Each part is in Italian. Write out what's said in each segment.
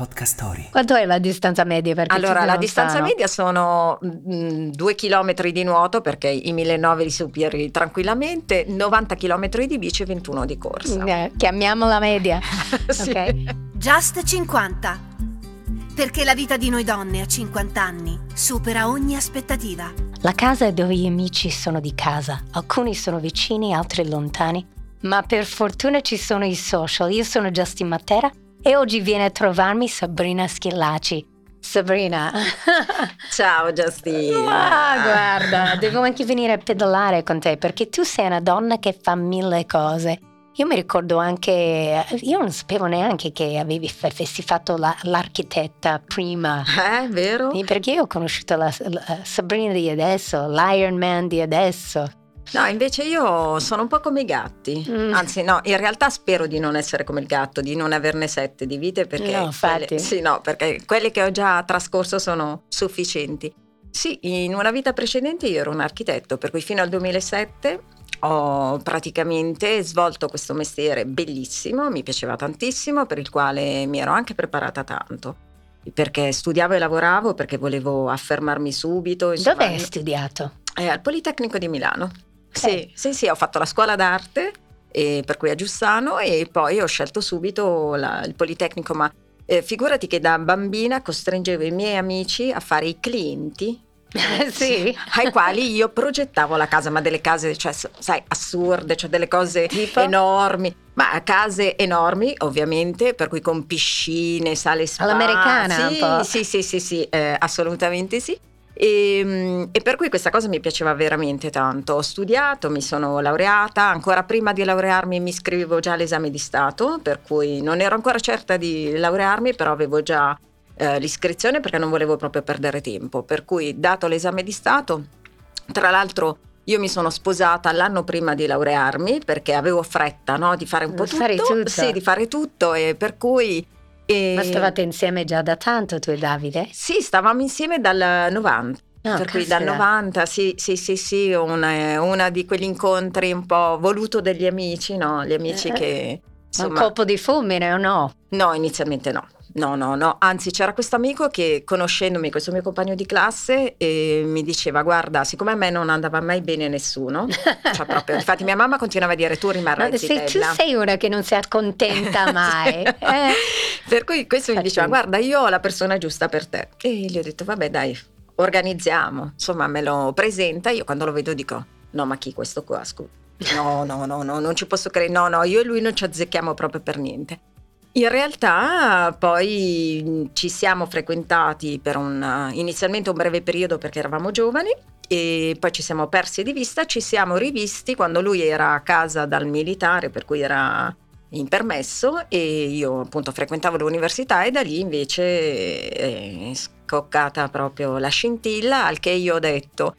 Podcast Story. Quanto è la distanza media? Perché Allora, la sono distanza lontano. media sono mm, due chilometri di nuoto perché i 1009 li superi tranquillamente, 90 chilometri di bici e 21 di corsa. Eh, chiamiamola media. Sì. ok. Just 50. Perché la vita di noi donne a 50 anni supera ogni aspettativa. La casa è dove gli amici sono di casa. Alcuni sono vicini, altri lontani. Ma per fortuna ci sono i social. Io sono Justin Matera e oggi viene a trovarmi Sabrina Schillaci. Sabrina. Ciao Justin. Ah, guarda, devo anche venire a pedalare con te perché tu sei una donna che fa mille cose. Io mi ricordo anche, io non sapevo neanche che avevi avessi fatto la- l'architetta prima. Eh, vero? Perché io ho conosciuto la, la Sabrina di adesso, l'Iron Man di adesso. No, invece io sono un po' come i gatti. Mm. Anzi, no, in realtà spero di non essere come il gatto, di non averne sette di vite perché, No, infatti. quelle, sì, no, perché quelle che ho già trascorso sono sufficienti. Sì, in una vita precedente io ero un architetto, per cui fino al 2007 ho praticamente svolto questo mestiere bellissimo, mi piaceva tantissimo, per il quale mi ero anche preparata tanto. Perché studiavo e lavoravo, perché volevo affermarmi subito. insomma, Dove hai studiato? eh, al Politecnico di Milano. Sì, sì, sì, ho fatto la scuola d'arte, e per cui a Giussano, e poi ho scelto subito la- il Politecnico, ma eh, figurati che da bambina costringevo i miei amici a fare i clienti. sì. ai quali io progettavo la casa, ma delle case, cioè, sai, assurde, cioè delle cose Tipo? enormi, ma case enormi ovviamente, per cui con piscine, sale spa. All'americana un sì, po'. Sì, sì, sì, sì, eh, assolutamente sì. E, mm, e per cui questa cosa mi piaceva veramente tanto. Ho studiato, mi sono laureata, ancora prima di laurearmi mi iscrivevo già all'esame di Stato, per cui non ero ancora certa di laurearmi, però avevo già eh, l'iscrizione perché non volevo proprio perdere tempo. Per cui, dato l'esame di Stato, tra l'altro io mi sono sposata l'anno prima di laurearmi perché avevo fretta no, di fare un po' tutto. fare tutto. Sì, di fare tutto e per cui... e- Ma stavate insieme già da tanto tu e Davide? Sì, stavamo insieme dal 90. No, per cui dal caspita. 90, sì, sì, sì, sì, una, una di quegli incontri un po' voluto degli amici, no? Gli amici Eh, che... Un Insomma, colpo di fulmine o no? No, inizialmente no. No, no, no, anzi c'era questo amico che conoscendomi, questo mio compagno di classe, eh, mi diceva guarda, siccome a me non andava mai bene nessuno, cioè proprio, infatti mia mamma continuava a dire tu rimarrai Ma se tu sei una che non si accontenta mai. Sì. eh. Per cui questo mi diceva guarda io ho la persona giusta per te e gli ho detto vabbè dai, organizziamo, insomma me lo presenta, io quando lo vedo dico no ma chi questo qua, scusa. No, no, no, no, non ci posso credere, no, no, io e lui non ci azzecchiamo proprio per niente. In realtà poi mh, ci siamo frequentati per un, inizialmente un breve periodo perché eravamo giovani e poi ci siamo persi di vista, ci siamo rivisti quando lui era a casa dal militare per cui era in permesso e io appunto frequentavo l'università e da lì invece è scoccata proprio la scintilla al che io ho detto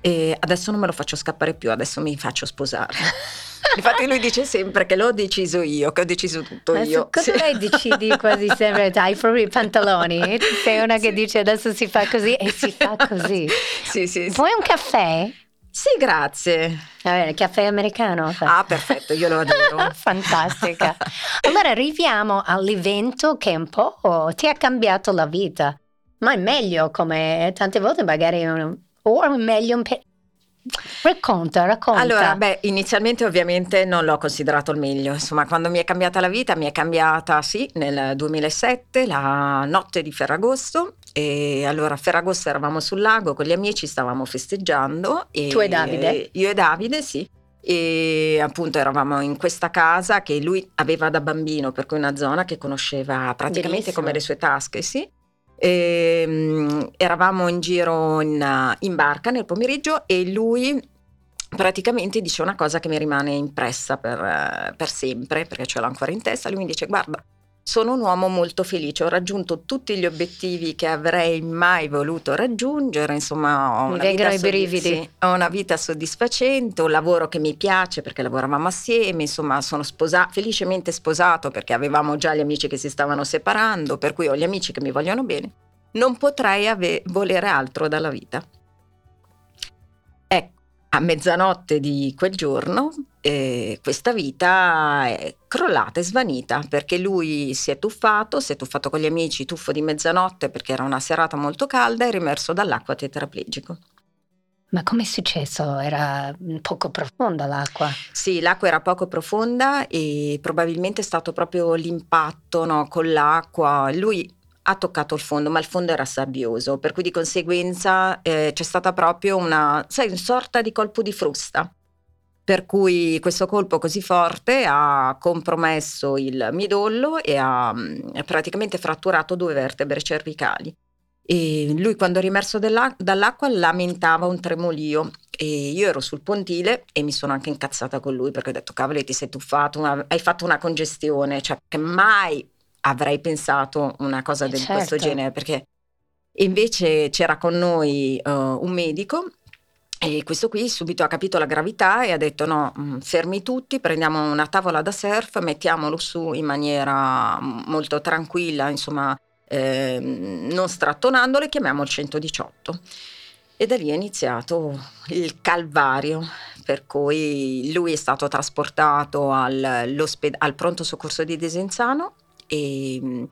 "Eh, adesso non me lo faccio scappare più, adesso mi faccio sposare. Infatti lui dice sempre che l'ho deciso io, che ho deciso tutto Ma io. cosa Sì. lei decidi quasi sempre? Hai proprio i pantaloni? Sei una che dice adesso si fa così e si fa così. Sì, sì, sì. Vuoi un caffè? Sì, grazie. Va bene, caffè americano? Ah, perfetto, io lo adoro. Fantastica. Allora arriviamo all'evento che un po' ti ha cambiato la vita, ma è meglio come tante volte magari un- o è meglio un pe- Racconta, racconta. Allora, beh, inizialmente ovviamente non l'ho considerato il meglio. Insomma, quando mi è cambiata la vita, mi è cambiata, sì, nel 2007, la notte di Ferragosto. E allora a Ferragosto eravamo sul lago con gli amici, stavamo festeggiando. E Tu e Davide? Io e Davide, sì. E appunto eravamo in questa casa che lui aveva da bambino, per cui una zona che conosceva praticamente Bellissimo. come le sue tasche, sì. E, mm, eravamo in giro in, in barca nel pomeriggio e lui praticamente dice una cosa che mi rimane impressa per, eh, per sempre, perché ce l'ho ancora in testa. Lui mi dice: Guarda, sono un uomo molto felice, ho raggiunto tutti gli obiettivi che avrei mai voluto raggiungere. Insomma, ho una, vita sì, ho una vita soddisfacente, un lavoro che mi piace perché lavoravamo assieme. Insomma, sono sposa- felicemente sposato perché avevamo già gli amici che si stavano separando, per cui ho gli amici che mi vogliono bene. Non potrei ave- volere altro dalla vita. Ecco, a mezzanotte di quel giorno eh, questa vita è crollata, è svanita perché lui si è tuffato, si è tuffato con gli amici, tuffo di mezzanotte perché era una serata molto calda e rimerso dall'acqua tetraplegico. Ma come è successo? Era poco profonda l'acqua? Sì, l'acqua era poco profonda e probabilmente è stato proprio l'impatto no, con l'acqua. Lui ha toccato il fondo, ma il fondo era sabbioso, per cui di conseguenza eh, c'è stata proprio una, sai, una sorta di colpo di frusta. Per cui questo colpo così forte ha compromesso il midollo e ha mm, praticamente fratturato due vertebre cervicali. E lui quando è rimerso dall'acqua lamentava un tremolio e io ero sul pontile e mi sono anche incazzata con lui perché ho detto cavolo ti sei tuffato, una, hai fatto una congestione, cioè che mai avrei pensato una cosa di certo. questo genere perché invece c'era con noi uh, un medico e questo qui subito ha capito la gravità e ha detto no, mm, fermi tutti, prendiamo una tavola da surf, mettiamolo su in maniera molto tranquilla, insomma, eh, non strattonandolo e chiamiamo il 118. E da lì è iniziato il calvario, per cui lui è stato trasportato al, al pronto soccorso di Desenzano e mm,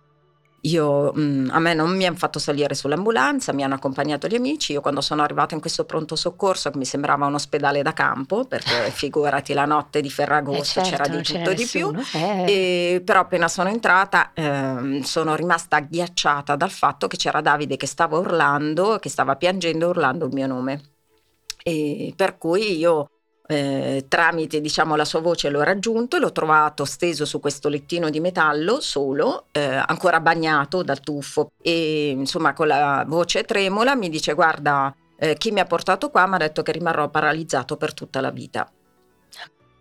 io, mh, a me non mi hanno fatto salire sull'ambulanza, mi hanno accompagnato gli amici. Io quando sono arrivata in questo pronto soccorso, che mi sembrava un ospedale da campo, perché figurati la notte di Ferragosto eh certo, c'era di tutto e di più. Eh. E, però appena sono entrata eh, sono rimasta agghiacciata dal fatto che c'era Davide che stava urlando, che stava piangendo urlando il mio nome. E per cui io eh, tramite diciamo, la sua voce l'ho raggiunto e l'ho trovato steso su questo lettino di metallo solo, eh, ancora bagnato dal tuffo e insomma con la voce tremola mi dice guarda eh, chi mi ha portato qua mi ha detto che rimarrò paralizzato per tutta la vita.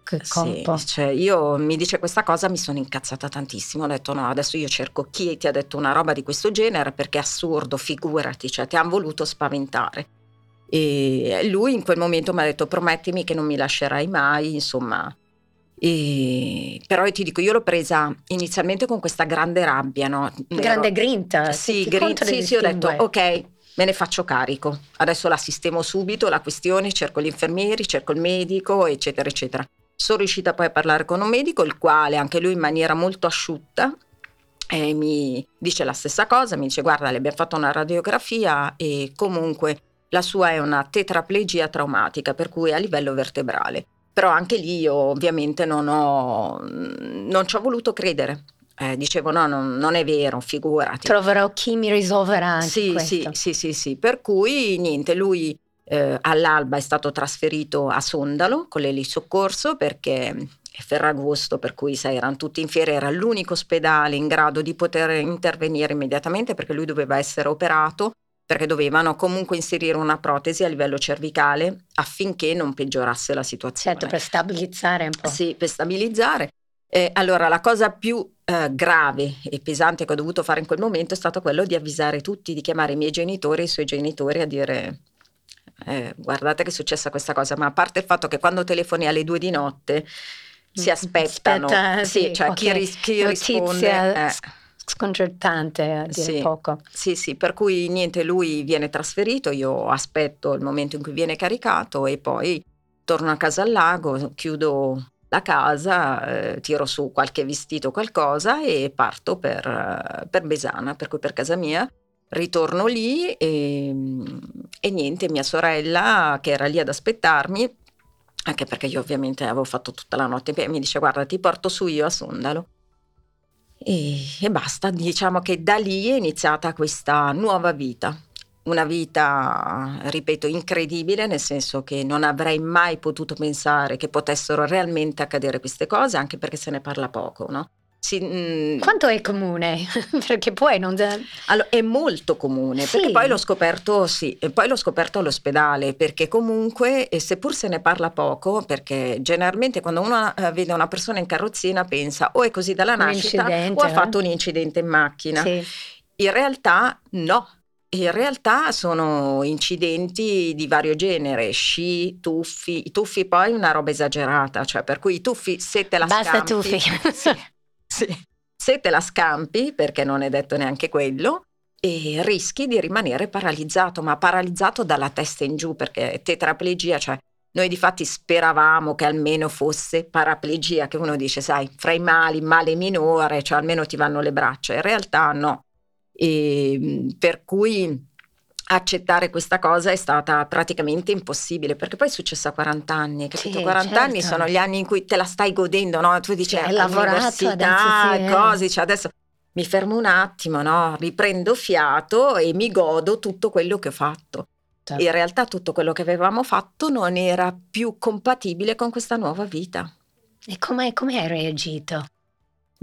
Che. Sì, cioè io mi dice questa cosa, mi sono incazzata tantissimo. Ho detto: no, adesso io cerco chi ti ha detto una roba di questo genere perché è assurdo, figurati, cioè ti hanno voluto spaventare. E lui in quel momento mi ha detto promettimi che non mi lascerai mai, insomma. E, però io ti dico, io l'ho presa inizialmente con questa grande rabbia, no? Grande Ero, grinta. Sì, grinta, sì, sì, ho detto ok, me ne faccio carico. Adesso la sistemo subito, la questione, cerco gli infermieri, cerco il medico, eccetera, eccetera. Sono riuscita poi a parlare con un medico, il quale anche lui in maniera molto asciutta eh, mi dice la stessa cosa, mi dice guarda, le abbiamo fatto una radiografia e comunque la sua è una tetraplegia traumatica, per cui a livello vertebrale. Però anche lì io ovviamente non, ho, non ci ho voluto credere. Eh, dicevo no, non, non, è vero, figurati. Troverò chi mi risolverà anche sì. Sì, sì, sì, sì. Per cui niente, lui eh, all'alba è stato trasferito a Sondalo con l'elisoccorso perché è Ferragosto, per cui sai, erano tutti in fiera, era l'unico ospedale in grado di poter intervenire immediatamente perché lui doveva essere operato perché dovevano comunque inserire una protesi a livello cervicale affinché non peggiorasse la situazione. Certo, per stabilizzare un po'. Sì, per stabilizzare. Eh, allora, la cosa più eh, grave e pesante che ho dovuto fare in quel momento è stato quello di avvisare tutti, di chiamare i miei genitori e i suoi genitori a dire eh, guardate che è successa questa cosa, ma a parte il fatto che quando telefoni alle due di notte si mm, aspettano, Aspetta, sì, sì, cioè okay. chi, ris- chi risponde... Eh sconcertante a dire sì, poco. Sì, sì, per cui niente, lui viene trasferito, io aspetto il momento in cui viene caricato e poi torno a casa al lago, chiudo la casa, eh, tiro su qualche vestito, qualcosa e parto per, per Besana, per cui per casa mia. Ritorno lì e, e niente, mia sorella che era lì ad aspettarmi, anche perché io ovviamente avevo fatto tutta la notte, mi dice guarda ti porto su io a Sondalo. E, e basta, diciamo che da lì è iniziata questa nuova vita, una vita, ripeto, incredibile, nel senso che non avrei mai potuto pensare che potessero realmente accadere queste cose, anche perché se ne parla poco, no? Si, mh, mm, Quanto è comune? perché poi non... Allora, è molto comune, sì. perché poi l'ho scoperto, sì, poi l'ho scoperto all'ospedale, perché comunque, seppur se ne parla poco, perché generalmente quando uno eh, vede una persona in carrozzina pensa o è così dalla nascita o ha eh? fatto un incidente in macchina. Sì. In realtà no, in realtà sono incidenti di vario genere, sci, tuffi, i tuffi poi è una roba esagerata, cioè per cui i tuffi se te la Basta scampi, tuffi. Sì, sì. Se te la scampi, perché non è detto neanche quello, e rischi di rimanere paralizzato, ma paralizzato dalla testa in giù, perché tetraplegia, cioè Noi di fatti speravamo che almeno fosse paraplegia, che uno dice, sai, fra i mali, male minore, cioè almeno ti vanno le braccia. In realtà no. E, per cui accettare questa cosa è stata praticamente impossibile perché poi è successo a 40 anni capito? Sì, 40 certo. anni sono gli anni in cui te la stai godendo no? tu dici hai lavorato adesso sì. cose cioè adesso mi fermo un attimo no? riprendo fiato e mi godo tutto quello che ho fatto certo. in realtà tutto quello che avevamo fatto non era più compatibile con questa nuova vita e come hai reagito?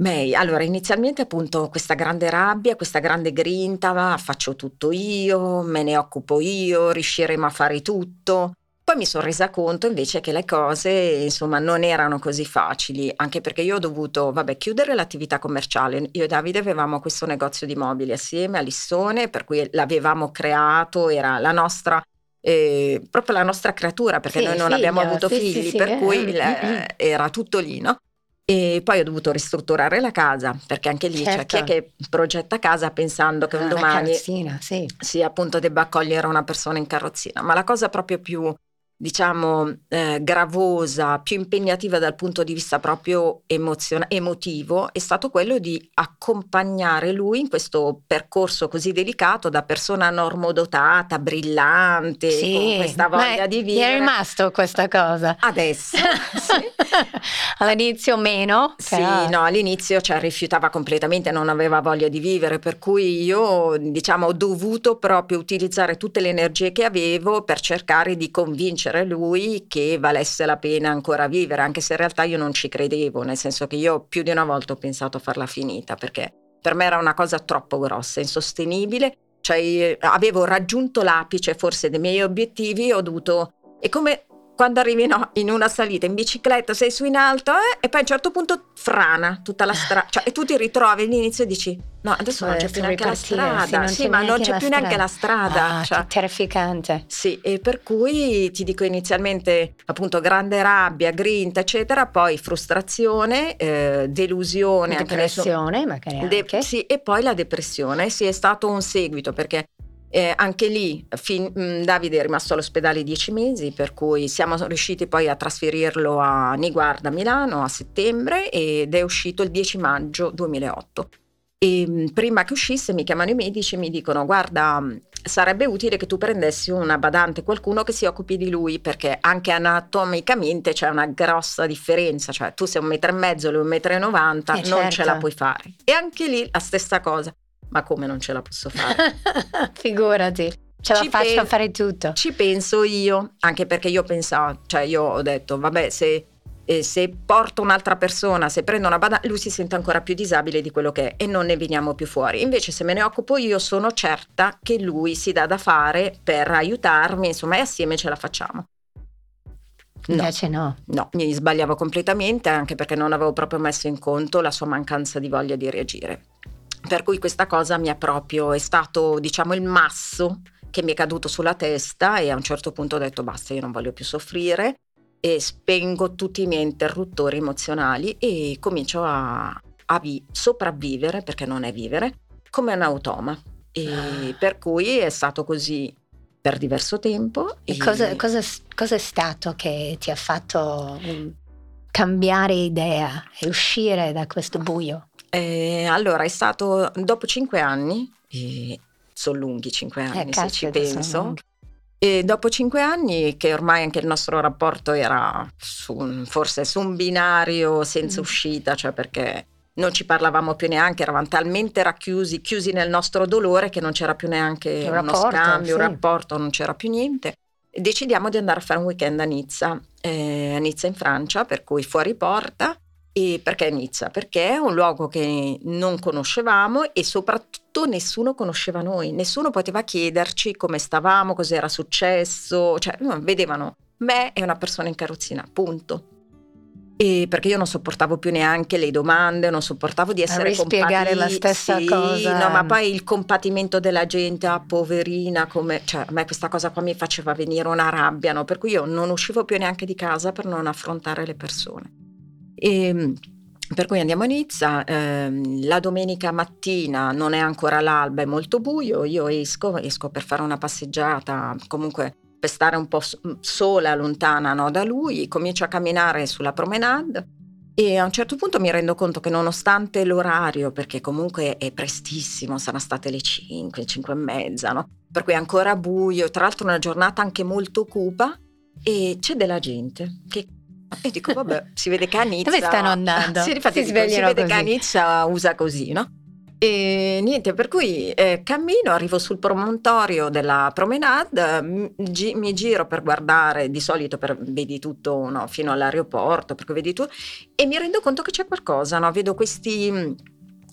Beh, allora inizialmente appunto questa grande rabbia, questa grande grinta, ma faccio tutto io, me ne occupo io, riusciremo a fare tutto. Poi mi sono resa conto invece che le cose, insomma, non erano così facili, anche perché io ho dovuto, vabbè, chiudere l'attività commerciale. Io e Davide avevamo questo negozio di mobili assieme a Lissone, per cui l'avevamo creato, era la nostra eh, proprio la nostra creatura, perché sì, noi non figlia, abbiamo avuto sì, figli, sì, per eh. cui eh, era tutto lì, no? E poi ho dovuto ristrutturare la casa, perché anche lì certo. c'è chi è che progetta casa pensando che un ah, domani sì. sì, appunto debba accogliere una persona in carrozzina. Ma la cosa proprio più diciamo, eh, gravosa, più impegnativa dal punto di vista proprio emozion- emotivo, è stato quello di accompagnare lui in questo percorso così delicato da persona normodotata, brillante, sì, con questa voglia di vivere. Ti è rimasto questa cosa? Adesso, sì. All'inizio meno? Però... Sì, no, all'inizio cioè, rifiutava completamente, non aveva voglia di vivere, per cui io, diciamo, ho dovuto proprio utilizzare tutte le energie che avevo per cercare di convincere convincere lui che valesse la pena ancora vivere, anche se in realtà io non ci credevo, nel senso che io più di una volta ho pensato a farla finita, perché per me era una cosa troppo grossa, insostenibile, cioè avevo raggiunto l'apice forse dei miei obiettivi, ho dovuto... È come quando arrivi no, in una salita in bicicletta, sei su in alto eh, e poi a un certo punto frana tutta la strada, cioè, e tu ti ritrovi all'inizio e dici no adesso non c'è più neanche la strada, sì, sì ma non c'è più neanche la strada. Ah, cioè, terrificante. Sì, e per cui ti dico inizialmente appunto grande rabbia, grinta eccetera, poi frustrazione, eh, delusione. Depressione magari anche. De- sì, e poi la depressione, sì è stato un seguito perché eh, anche lì fin, mh, mm, Davide è rimasto all'ospedale dieci mesi, per cui siamo riusciti poi a trasferirlo a Niguarda, Milano, a settembre ed è uscito il 10 maggio 2008. E mh, mm, prima che uscisse mi chiamano i medici e mi dicono guarda mm, sarebbe utile che tu prendessi una badante, qualcuno che si occupi di lui perché anche anatomicamente c'è una grossa differenza, cioè tu sei un metro e mezzo, lui un metro e novanta, eh, non certo. ce la puoi fare. E anche lì la stessa cosa ma come non ce la posso fare? Figurati. Ce la ci faccio pe- fare tutto. Ci penso io, anche perché io pensavo, cioè io ho detto, vabbè, se, eh, se porto un'altra persona, se prendo una badante, lui si sente ancora più disabile di quello che è e non ne veniamo più fuori. Invece se me ne occupo io sono certa che lui si dà da fare per aiutarmi, insomma, e assieme ce la facciamo. No, Invece no. No, mi sbagliavo completamente anche perché non avevo proprio messo in conto la sua mancanza di voglia di reagire. Per cui questa cosa mi ha proprio, è stato diciamo il masso che mi è caduto sulla testa e a un certo punto ho detto basta, io non voglio più soffrire e spengo tutti i miei interruttori emozionali e comincio a, a vi- sopravvivere, perché non è vivere, come un automa. E ah. per cui è stato così per diverso tempo. E, e cosa, cosa, cosa, è stato che ti ha fatto um, cambiare idea e uscire da questo buio? Eh, allora, è stato dopo cinque anni, sono lunghi cinque eh, anni eh, se ci penso. E dopo cinque anni, che ormai anche il nostro rapporto era su un, forse su un binario senza mm. uscita, cioè perché non ci parlavamo più neanche, eravamo talmente racchiusi, chiusi nel nostro dolore che non c'era più neanche un uno rapporto, scambio, sì. un rapporto, non c'era più niente. E decidiamo di andare a fare un weekend a Nizza, eh, a Nizza in Francia, per cui fuori porta e perché Nizza? Perché è un luogo che non conoscevamo e soprattutto nessuno conosceva noi, nessuno poteva chiederci come stavamo, cosa era successo, cioè vedevano me e una persona in carrozzina, punto. E perché io non sopportavo più neanche le domande, non sopportavo di essere spiegare la stessa sì, cosa. No, ma poi il compatimento della gente, ah, poverina, come, cioè a me questa cosa qua mi faceva venire una rabbia, no? Per cui io non uscivo più neanche di casa per non affrontare le persone. E, ehm, per cui andiamo a Nizza, ehm, la domenica mattina non è ancora l'alba, è molto buio, io esco, esco per fare una passeggiata, comunque per stare un po' sola, lontana no, da lui, comincio a camminare sulla promenade e a un certo punto mi rendo conto che nonostante l'orario, perché comunque è prestissimo, saranno state le 5, 5 e mezza, no? per cui è ancora buio, tra l'altro una giornata anche molto cupa e c'è della gente che e dico, vabbè, si vede che Anizza... Dove stanno andando? Sì, infatti, si, dico, si vede così. che Anizza usa così, no? E niente, per cui eh, cammino, arrivo sul promontorio della promenade, mi, mi giro per guardare, di solito per, vedi tutto no, fino all'aeroporto, perché vedi tu, e mi rendo conto che c'è qualcosa, no? vedo questi,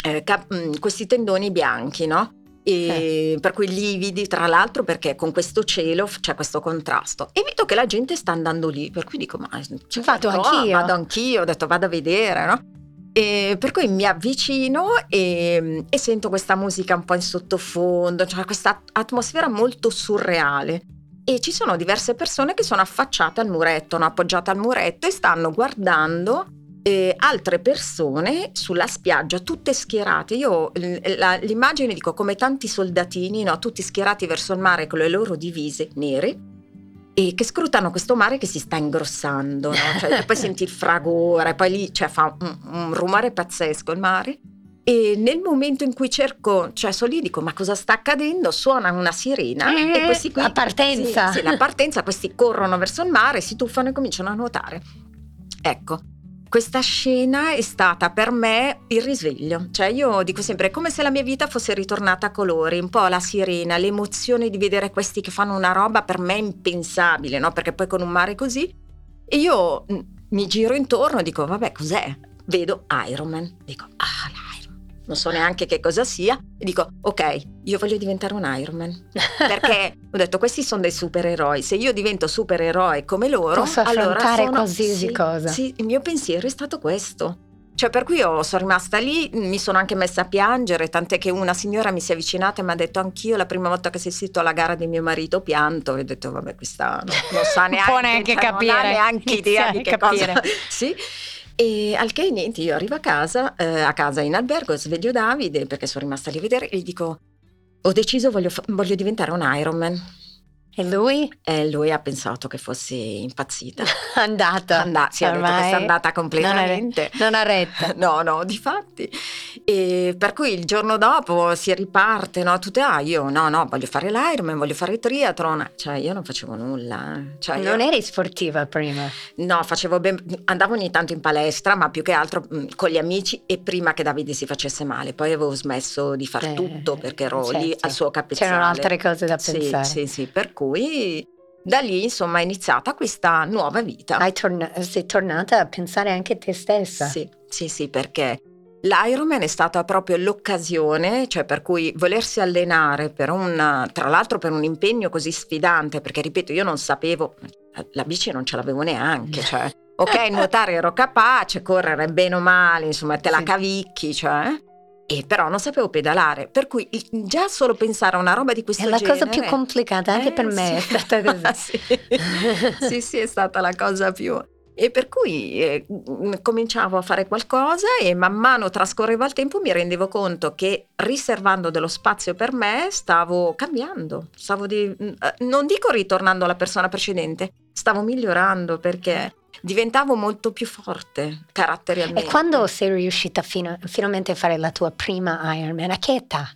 eh, cap- questi tendoni bianchi, no? Eh. per cui lividi tra l'altro perché con questo cielo c'è questo contrasto e vedo che la gente sta andando lì per cui dico ma c'è vado anch'io vado anch'io ho detto vado a vedere no e per cui mi avvicino e, e, sento questa musica un po' in sottofondo, cioè questa atmosfera molto surreale. E ci sono diverse persone che sono affacciate al muretto, no? appoggiate al muretto e stanno guardando eh, altre persone sulla spiaggia, tutte schierate. Io la, l'immagine dico come tanti soldatini, no? tutti schierati verso il mare con le loro divise nere e che scrutano questo mare che si sta ingrossando, no? cioè, poi senti il fragore, poi lì cioè, fa un, un, rumore pazzesco il mare. E nel momento in cui cerco, cioè sono lì dico ma cosa sta accadendo? Suona una sirena eh, e questi qui... La partenza! Sì, sì, la partenza, questi corrono verso il mare, si tuffano e cominciano a nuotare. Ecco, questa scena è stata per me il risveglio, cioè io dico sempre è come se la mia vita fosse ritornata a colori, un po' la sirena, l'emozione di vedere questi che fanno una roba per me impensabile, no? Perché poi con un mare così e io mm, mi giro intorno e dico vabbè cos'è? Vedo Iron Man, dico ah non so neanche che cosa sia, e dico ok, io voglio diventare un Ironman, perché ho detto questi sono dei supereroi, se io divento supereroe come loro, posso affrontare allora sono, qualsiasi sì, cosa. Sì, il mio pensiero è stato questo. Cioè, per cui io sono rimasta lì, mi sono anche messa a piangere, tant'è che una signora mi si è avvicinata e mi ha detto anch'io la prima volta che sei sito alla gara di mio marito pianto e ho detto vabbè questa non, non sa neanche, può neanche cioè, capire, non ha neanche idea di che capire. cosa. sì. E al che niente, io arrivo a casa, eh, a casa in albergo, sveglio Davide perché sono rimasta lì a vedere e gli dico ho deciso, voglio, voglio diventare un Ironman. E lui? E lui ha pensato che fossi impazzita. andata. Andata, sì, ha detto che sia andata completamente. Non ha retta. No, no, di fatti. E per cui il giorno dopo si riparte, no? Tutte, ah, io no, no, voglio fare l'Ironman, voglio fare il triathlon. Cioè, io non facevo nulla. Cioè, non io... eri sportiva prima? No, facevo ben... andavo ogni tanto in palestra, ma più che altro mh, con gli amici e prima che Davide si facesse male. Poi avevo smesso di fare eh, tutto perché ero certo. lì al suo capezzale. C'erano altre cose da pensare. Sì, sì, sì, per cui cui da lì insomma è iniziata questa nuova vita. Torna- sei tornata a pensare anche a te stessa. Sì, sì, sì, perché l'Ironman è stata proprio l'occasione, cioè per cui volersi allenare per un, tra l'altro per un impegno così sfidante, perché ripeto io non sapevo, la bici non ce l'avevo neanche, cioè ok nuotare ero capace, correre bene o male, insomma te la sì. cavicchi, cioè e però non sapevo pedalare, per cui già solo pensare a una roba di questo genere... È la cosa più complicata, anche eh, per me sì. è stata così. sì. sì, sì, è stata la cosa più... E per cui eh, cominciavo a fare qualcosa e man mano trascorreva il tempo mi rendevo conto che riservando dello spazio per me stavo cambiando, stavo di, eh, non dico ritornando alla persona precedente, stavo migliorando perché diventavo molto più forte caratterialmente. E quando sei riuscita fino, finalmente a fare la tua prima Ironman? A che età?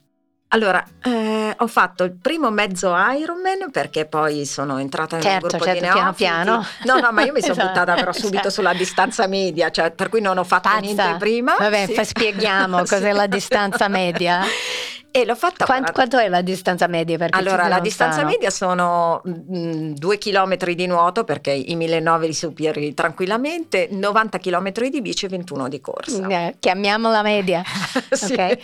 Allora, eh, ho fatto il primo mezzo Ironman perché poi sono entrata certo, un gruppo certo, di neofiti. piano piano. No, no, ma io mi sono esatto. buttata però subito esatto. sulla distanza media, cioè per cui non ho fatto Pazza. niente prima. Vabbè, sì. spieghiamo cos'è la distanza media. E l'ho fatta. Quanto, quanto è la distanza media? allora, la distanza media sono mh, mm, due chilometri di nuoto perché i 1900 li superi tranquillamente, 90 chilometri di bici e 21 di corsa. Eh, chiamiamola media. sì. okay.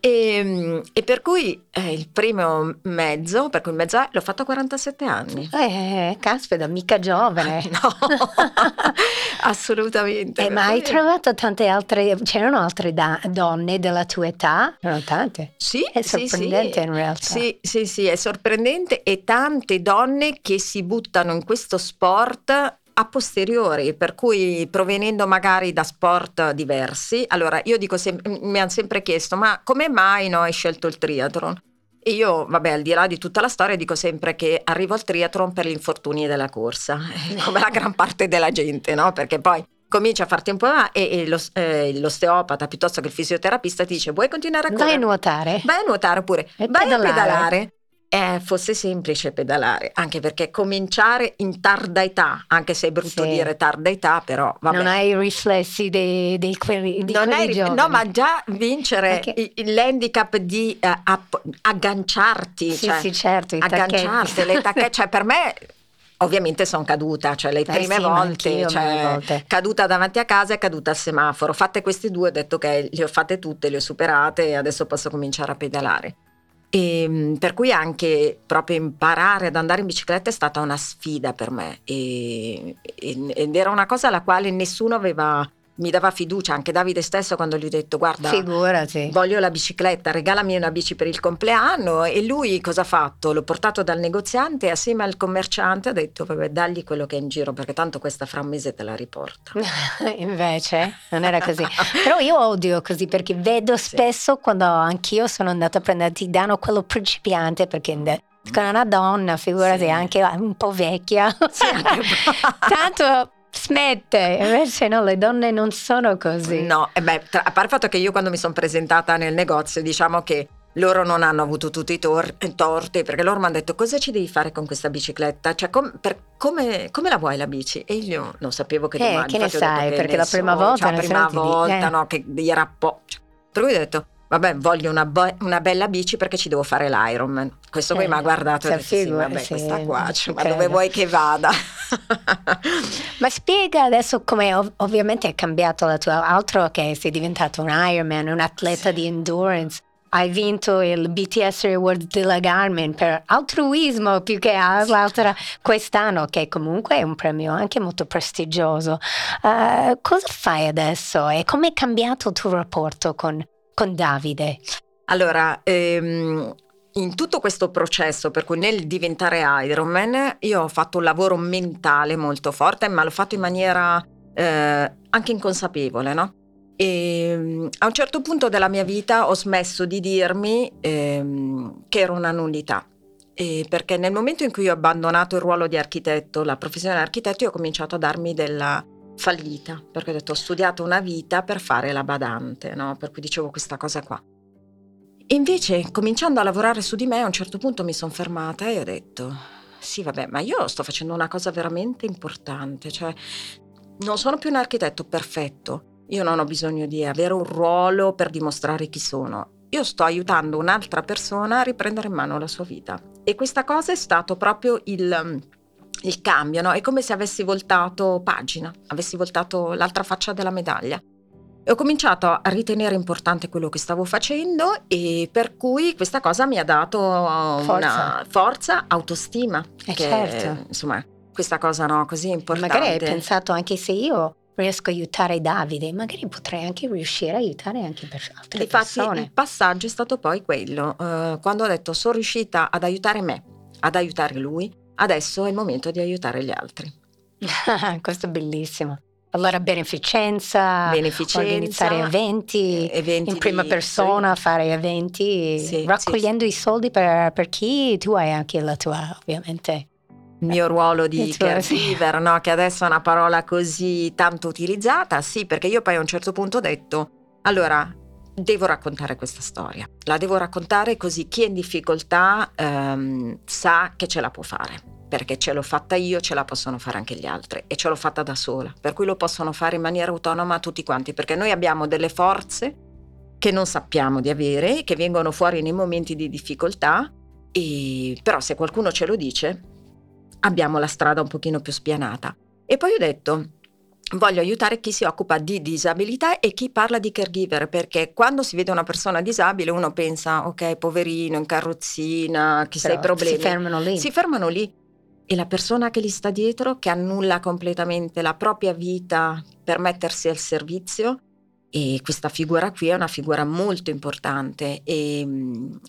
e, e, per cui eh, il primo mezzo, per cui il mezzo l'ho fatto a 47 anni. Eh, caspita, mica giovane. no, assolutamente. Eh, ma hai trovato tante altre, c'erano altre da- donne della tua età? Erano tante. Sì, è sorprendente sì, in realtà. Sì, sì, sì, è sorprendente e tante donne che si buttano in questo sport a posteriori, per cui provenendo magari da sport diversi. Allora, io dico, sem- mi hanno sempre chiesto, ma come mai no, hai scelto il triathlon? E io, vabbè, al di là di tutta la storia, dico sempre che arrivo al triathlon per gli infortuni della corsa, come la gran parte della gente, no? Perché poi comincia a farti un po' e, e lo, eh, l'osteopata piuttosto che il fisioterapista ti dice vuoi continuare a correre? Vai a nuotare. Vai a nuotare oppure E vai pedalare. a pedalare. Eh, fosse semplice pedalare, anche perché cominciare in tarda età, anche se è brutto Sì. dire tarda età, però vabbè. Non hai i riflessi dei, dei quelli, di Non quelli hai- no, ma già vincere Perché- i- l'handicap di eh, app- agganciarti, Sì, cioè, sì, certo, agganciarti, tacchetti. le tacche- cioè per me ovviamente sono caduta, cioè le Eh prime sì, volte, cioè, volte. caduta davanti a casa e caduta al semaforo, fatte queste due ho detto che le ho fatte tutte, le ho superate e adesso posso cominciare a pedalare. E, mh, per cui anche proprio imparare ad andare in bicicletta è stata una sfida per me e- ed era una cosa alla quale nessuno aveva, mi dava fiducia, anche Davide stesso quando gli ho detto guarda Figurati. voglio la bicicletta, regalami una bici per il compleanno e lui cosa ha fatto? L'ho portato dal negoziante e assieme al commerciante ha detto vabbè dagli quello che è in giro perché tanto questa fra un mese te la riporta. Invece non era così. Però io odio così perché vedo spesso quando anch'io sono andata a prendere, ti danno quello principiante perché ne- con una donna, figurati, Sì. anche un po' vecchia. Sì, anche- Tanto smette, invece no, le donne non sono così. No, e beh, tra- a parte il fatto che io quando mi sono presentata nel negozio, diciamo che loro non hanno avuto tutti i tor- torti perché loro mi hanno detto cosa ci devi fare con questa bicicletta? Cioè, com- per- come, come la vuoi la bici? E io non sapevo che Eh, domani. che ne detto sai, perché la prima so, volta cioè, la prima volta, eh. no, che era po'. cioè, per cui ho detto Vabbè, voglio una, bo- una bella bici perché ci devo fare l'Ironman. Questo qui Eh, mi ha guardato e ha cioè, detto: Sì, vabbè, sì, questa qua, cioè, ma dove vuoi che vada? Ma spiega adesso come ov- ovviamente è cambiato la tua altro che sei diventato un Ironman, un atleta di endurance. Hai vinto il BTS Award della Garmin per altruismo più che altro quest'anno, che comunque è un premio anche molto prestigioso. Eh, cosa fai adesso e come è cambiato il tuo rapporto con, con Davide? Allora, ehm, in tutto questo processo, per cui nel diventare Ironman, io ho fatto un lavoro mentale molto forte, ma l'ho fatto in maniera eh, anche inconsapevole, no? E mm, a un certo punto della mia vita ho smesso di dirmi ehm, che ero una nullità. E perché nel momento in cui ho abbandonato il ruolo di architetto, la professione di architetto, io ho cominciato a darmi della fallita, perché ho detto ho studiato una vita per fare la badante, no? Per cui dicevo questa cosa qua. E invece, cominciando a lavorare su di me, a un certo punto mi sono fermata e ho detto: Sì, vabbè, ma io sto facendo una cosa veramente importante. Cioè, non sono più un architetto perfetto. Io non ho bisogno di avere un ruolo per dimostrare chi sono. Io sto aiutando un'altra persona a riprendere in mano la sua vita. E questa cosa è stato proprio il, il cambio, no? È come se avessi voltato pagina, avessi voltato l'altra faccia della medaglia. E ho cominciato a ritenere importante quello che stavo facendo e per cui questa cosa mi ha dato una Forza. forza, autostima. Eh, che, certo. Insomma, questa cosa no, così importante. Magari hai pensato anche se io riesco a aiutare Davide, magari potrei anche riuscire a aiutare anche per altre Infatti persone. il passaggio è stato poi quello, eh, quando ho detto sono riuscita ad aiutare me, ad aiutare lui, adesso è il momento di aiutare gli altri. Questo è bellissimo. Allora beneficenza, Beneficenza, organizzare eventi, eh, eventi in prima persona, fare eventi, Sì, raccogliendo i soldi per, per chi tu hai anche la tua, ovviamente. il mio ruolo di caregiver, no? che adesso è una parola così tanto utilizzata, sì, perché io poi a un certo punto ho detto, allora, devo raccontare questa storia, la devo raccontare così chi è in difficoltà ehm, sa che ce la può fare, perché ce l'ho fatta io, ce la possono fare anche gli altri e ce l'ho fatta da sola, per cui lo possono fare in maniera autonoma tutti quanti, perché noi abbiamo delle forze che non sappiamo di avere, che vengono fuori nei momenti di difficoltà, e, però se qualcuno ce lo dice, abbiamo la strada un pochino più spianata. E poi ho detto, voglio aiutare chi si occupa di disabilità e chi parla di caregiver, perché quando si vede una persona disabile uno pensa, ok, poverino, in carrozzina, chissà i Però problemi. Si fermano lì. Si fermano lì. E la persona che gli sta dietro, che annulla completamente la propria vita per mettersi al servizio, e questa figura qui è una figura molto importante, e,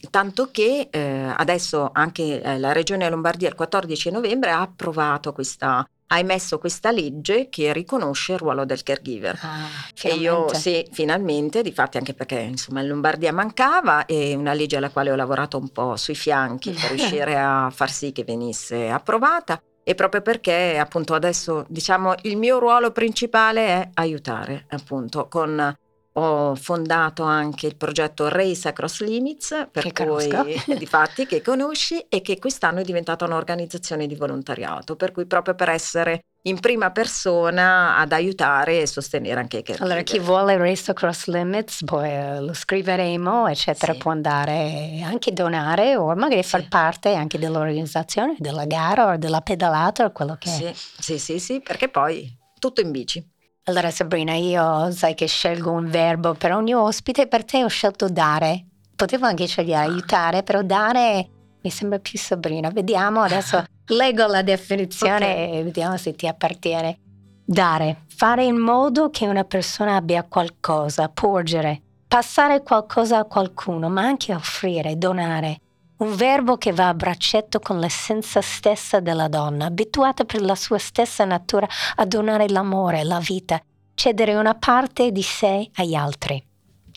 tanto che eh, adesso anche eh, la Regione Lombardia il 14 novembre ha approvato questa ha emesso questa legge che riconosce il ruolo del caregiver. Ah, E io sì, finalmente, difatti anche perché insomma in Lombardia mancava e una legge alla quale ho lavorato un po' sui fianchi per riuscire a far sì che venisse approvata e proprio perché appunto adesso diciamo il mio ruolo principale è aiutare appunto con ho fondato anche il progetto Race Across Limits, per Che cui difatti che conosci e che quest'anno è diventata un'organizzazione di volontariato, per cui proprio per essere in prima persona ad aiutare e sostenere anche i caregiver. Allora, chi vuole Race Across Limits, poi eh, lo scriveremo, eccetera, Sì. può andare anche donare o magari far Sì. parte anche dell'organizzazione, della gara o della pedalata o quello che è. Sì, sì, sì, sì, perché poi tutto in bici. Allora, Sabrina, io sai che scelgo un verbo per ogni ospite, per te ho scelto dare. Potevo anche scegliere aiutare, però dare mi sembra più Sabrina. Vediamo, adesso leggo la definizione Ok. e vediamo se ti appartiene. Dare, fare in modo che una persona abbia qualcosa, porgere, passare qualcosa a qualcuno, ma anche offrire, donare. Un verbo che va a braccetto con l'essenza stessa della donna, abituata per la sua stessa natura a donare l'amore, la vita, cedere una parte di sé agli altri.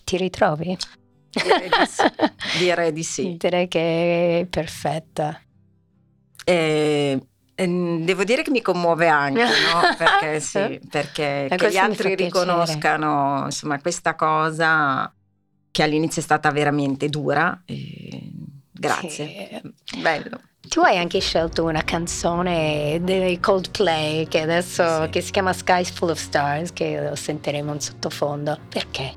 Ti ritrovi? Direi di sì. Direi di sì. Direi che è perfetta. E, ehm, devo dire che mi commuove anche, no? Perché sì, perché E che gli altri riconoscano insomma questa cosa che all'inizio è stata veramente dura. e grazie. Sì. Bello. Tu hai anche scelto una canzone dei Coldplay che adesso Sì. che si chiama Skies Full of Stars, che lo sentiremo in sottofondo. Perché?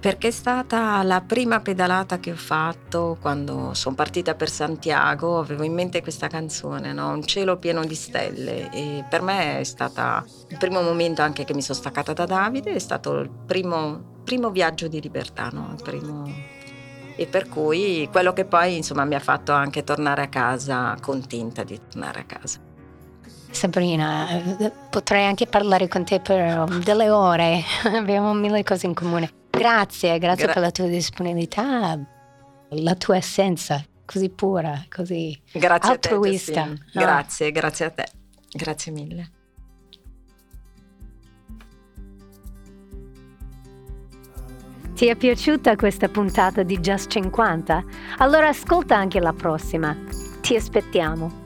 Perché è stata la prima pedalata che ho fatto quando sono partita per Santiago, avevo in mente questa canzone, no? Un cielo pieno di stelle e per me è stata il primo momento anche che mi sono staccata da Davide, è stato il primo, primo viaggio di libertà, no? Il primo- E per cui quello che poi insomma mi ha fatto anche tornare a casa contenta di tornare a casa. Sabrina, potrei anche parlare con te per um, delle ore, abbiamo mille cose in comune. Grazie, grazie Gra- per la tua disponibilità, la tua essenza, così pura, così Grazie Altruista, a te. No? Grazie, grazie a te. Grazie mille. Ti è piaciuta questa puntata di Just 50? Allora ascolta anche la prossima. Ti aspettiamo.